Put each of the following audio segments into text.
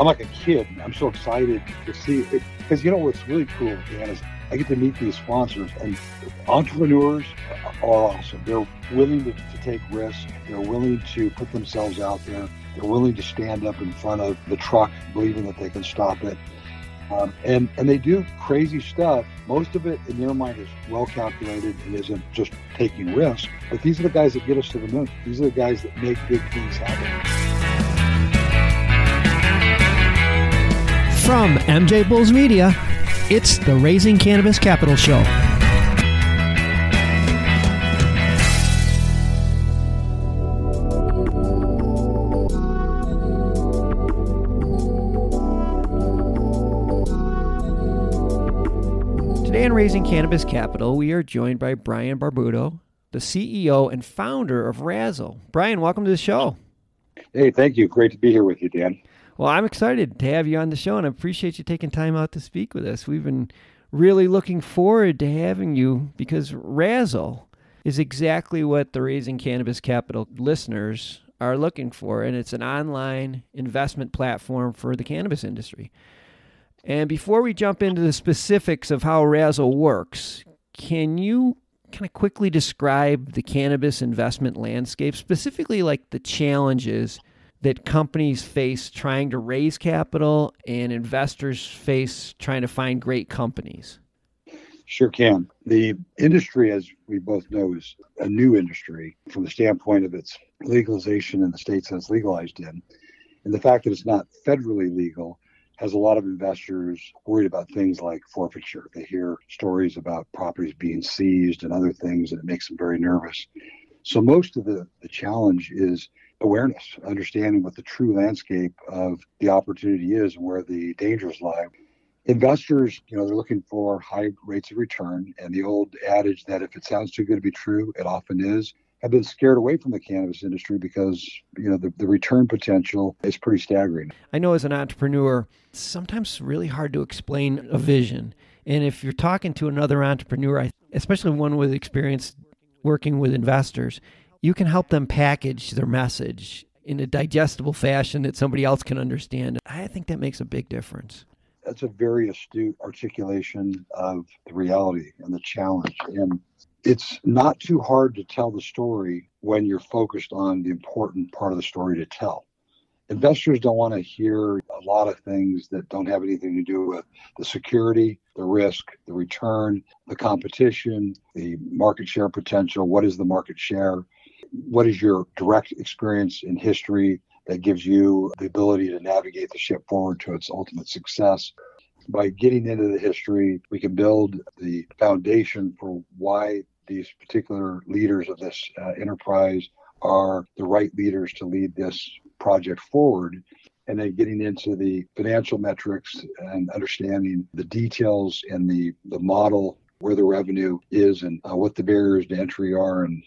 I'm like a kid. I'm so excited to see it because you know what's really cool, Dan, is I get to meet these sponsors and entrepreneurs are awesome. They're willing to, to take risks. They're willing to put themselves out there. They're willing to stand up in front of the truck, believing that they can stop it. Um, and and they do crazy stuff. Most of it, in their mind, is well calculated and isn't just taking risks. But these are the guys that get us to the moon. These are the guys that make big things happen. From MJ Bulls Media, it's the Raising Cannabis Capital Show. Today on Raising Cannabis Capital, we are joined by Brian Barbuto, the CEO and founder of Razzle. Brian, welcome to the show. Hey, thank you. Great to be here with you, Dan. Well, I'm excited to have you on the show, and I appreciate you taking time out to speak with us. We've been really looking forward to having you because Razzle is exactly what the Raising Cannabis Capital listeners are looking for, and it's an online investment platform for the cannabis industry. And before we jump into the specifics of how Razzle works, can you kind of quickly describe the cannabis investment landscape, specifically like the challenges that companies face trying to raise capital and investors face trying to find great companies? Sure can. The industry, as we both know, is a new industry from the standpoint of its legalization in the states that it's legalized in. And the fact that it's not federally legal has a lot of investors worried about things like forfeiture. They hear stories about properties being seized and other things, and it makes them very nervous. So most of the, the challenge is awareness, understanding what the true landscape of the opportunity is and where the dangers lie. Investors, you know, they're looking for high rates of return, and the old adage that if it sounds too good to be true, it often is have been scared away from the cannabis industry because you know the, the return potential is pretty staggering. I know as an entrepreneur, sometimes really hard to explain a vision. And if you're talking to another entrepreneur, especially one with experience working with investors, you can help them package their message in a digestible fashion that somebody else can understand. I think that makes a big difference. That's a very astute articulation of the reality and the challenge. And it's not too hard to tell the story when you're focused on the important part of the story to tell. Investors don't want to hear a lot of things that don't have anything to do with the security, the risk, the return, the competition, the market share potential. What is the market share? What is your direct experience in history that gives you the ability to navigate the ship forward to its ultimate success? by getting into the history, we can build the foundation for why these particular leaders of this uh, enterprise are the right leaders to lead this project forward. And then getting into the financial metrics and understanding the details and the, the model, where the revenue is, and uh, what the barriers to entry are, and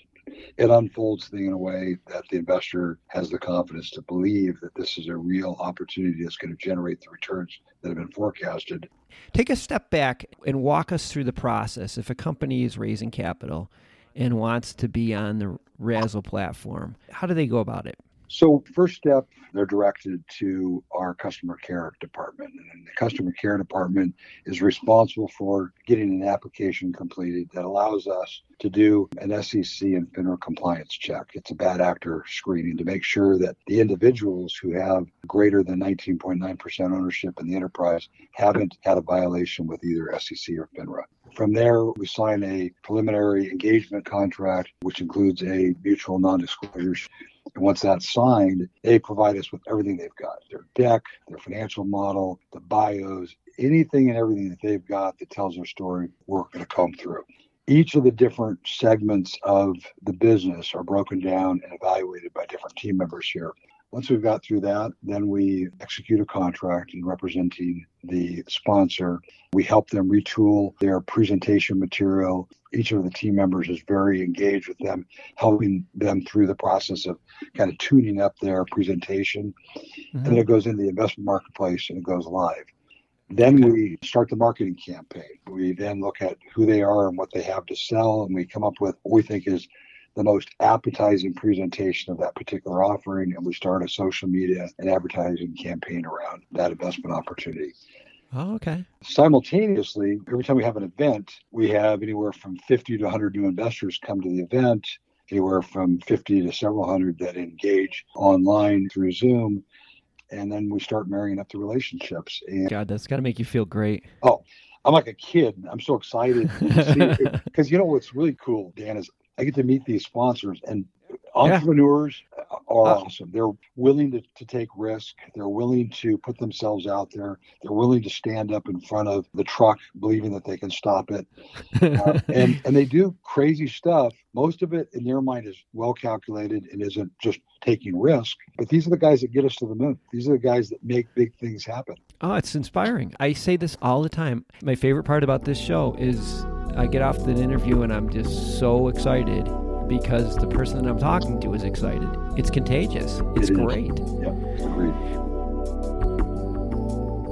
it unfolds things in a way that the investor has the confidence to believe that this is a real opportunity that's going to generate the returns that have been forecasted. Take a step back and walk us through the process. If a company is raising capital and wants to be on the Razzle platform, how do they go about it? So, first step, they're directed to our customer care department. And the customer care department is responsible for getting an application completed that allows us to do an SEC and FINRA compliance check. It's a bad actor screening to make sure that the individuals who have greater than 19.9% ownership in the enterprise haven't had a violation with either SEC or FINRA. From there, we sign a preliminary engagement contract, which includes a mutual non disclosure and once that's signed, they provide us with everything they've got their deck, their financial model, the bios, anything and everything that they've got that tells their story, we're going to comb through. Each of the different segments of the business are broken down and evaluated by different team members here. Once we've got through that, then we execute a contract in representing the sponsor. We help them retool their presentation material. Each of the team members is very engaged with them, helping them through the process of kind of tuning up their presentation. Mm-hmm. And then it goes into the investment marketplace and it goes live. Then we start the marketing campaign. We then look at who they are and what they have to sell, and we come up with what we think is the most appetizing presentation of that particular offering, and we start a social media and advertising campaign around that investment opportunity. Oh, okay. Simultaneously, every time we have an event, we have anywhere from 50 to 100 new investors come to the event, anywhere from 50 to several hundred that engage online through Zoom. And then we start marrying up the relationships. And God, that's got to make you feel great. Oh, I'm like a kid. I'm so excited because you know what's really cool, Dan, is I get to meet these sponsors and entrepreneurs yeah. are uh, awesome. They're willing to, to take risk. They're willing to put themselves out there. They're willing to stand up in front of the truck, believing that they can stop it. Uh, and and they do crazy stuff. Most of it in their mind is well calculated and isn't just taking risk. But these are the guys that get us to the moon. These are the guys that make big things happen. Oh, it's inspiring. I say this all the time. My favorite part about this show is I get off the interview and I'm just so excited because the person that I'm talking to is excited. It's contagious. It's it great. Yeah, agreed.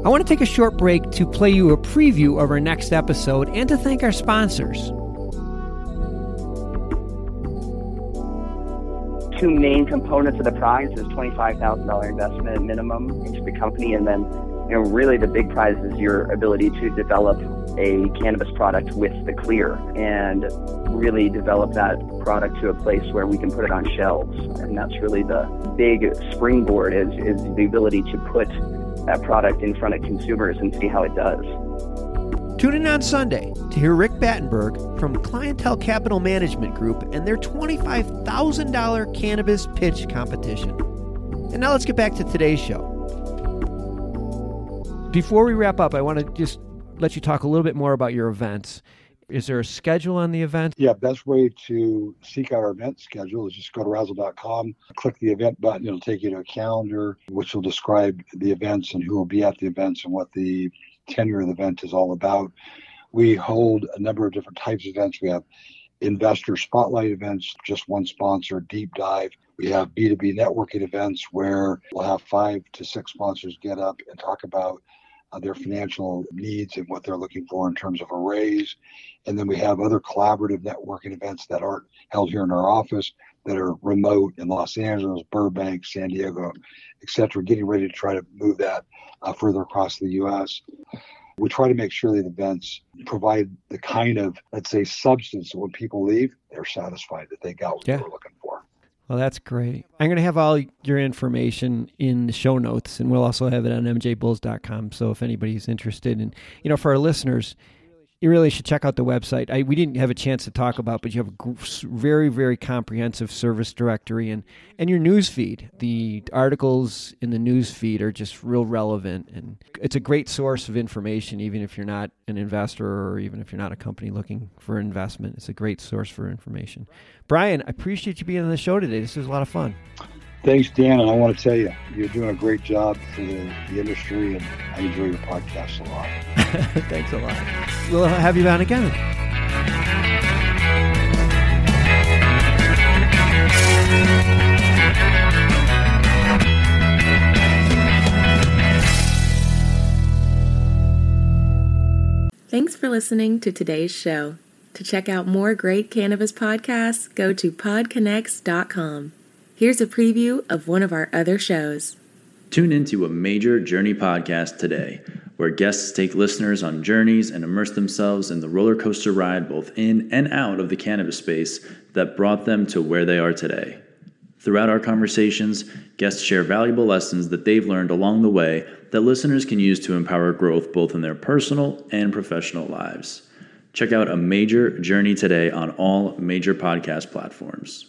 I want to take a short break to play you a preview of our next episode and to thank our sponsors. Two main components of the prize is $25,000 investment minimum into the company, and then you know, really the big prize is your ability to develop a cannabis product with the clear and really develop that product to a place where we can put it on shelves. And that's really the big springboard is, is the ability to put that product in front of consumers and see how it does. Tune in on Sunday to hear Rick Battenberg from Clientele Capital Management Group and their $25,000 cannabis pitch competition. And now let's get back to today's show. Before we wrap up, I want to just let you talk a little bit more about your events. Is there a schedule on the event? Yeah, best way to seek out our event schedule is just go to razzle.com, click the event button. It'll take you to a calendar, which will describe the events and who will be at the events and what the tenure of the event is all about. We hold a number of different types of events. We have investor spotlight events, just one sponsor, deep dive. We have B2B networking events where we'll have five to six sponsors get up and talk about their financial needs and what they're looking for in terms of a raise. And then we have other collaborative networking events that aren't held here in our office that are remote in Los Angeles, Burbank, San Diego, et cetera, getting ready to try to move that uh, further across the U.S. We try to make sure that events provide the kind of, let's say, substance that when people leave, they're satisfied that they got what yeah. they were looking for. Well, that's great. I'm going to have all your information in the show notes, and we'll also have it on mjbulls.com. So if anybody's interested, and you know, for our listeners, you really should check out the website. I, we didn't have a chance to talk about, but you have a very, very comprehensive service directory and, and your news feed. The articles in the news feed are just real relevant, and it's a great source of information, even if you're not an investor or even if you're not a company looking for investment. It's a great source for information. Brian, I appreciate you being on the show today. This was a lot of fun. Thanks, Dan. And I want to tell you, you're doing a great job for the, the industry, and I enjoy your podcast a lot. Thanks a lot. We'll have you on again. Thanks for listening to today's show. To check out more great cannabis podcasts, go to podconnects.com. Here's a preview of one of our other shows. Tune into a major journey podcast today, where guests take listeners on journeys and immerse themselves in the roller coaster ride both in and out of the cannabis space that brought them to where they are today. Throughout our conversations, guests share valuable lessons that they've learned along the way that listeners can use to empower growth both in their personal and professional lives. Check out a major journey today on all major podcast platforms.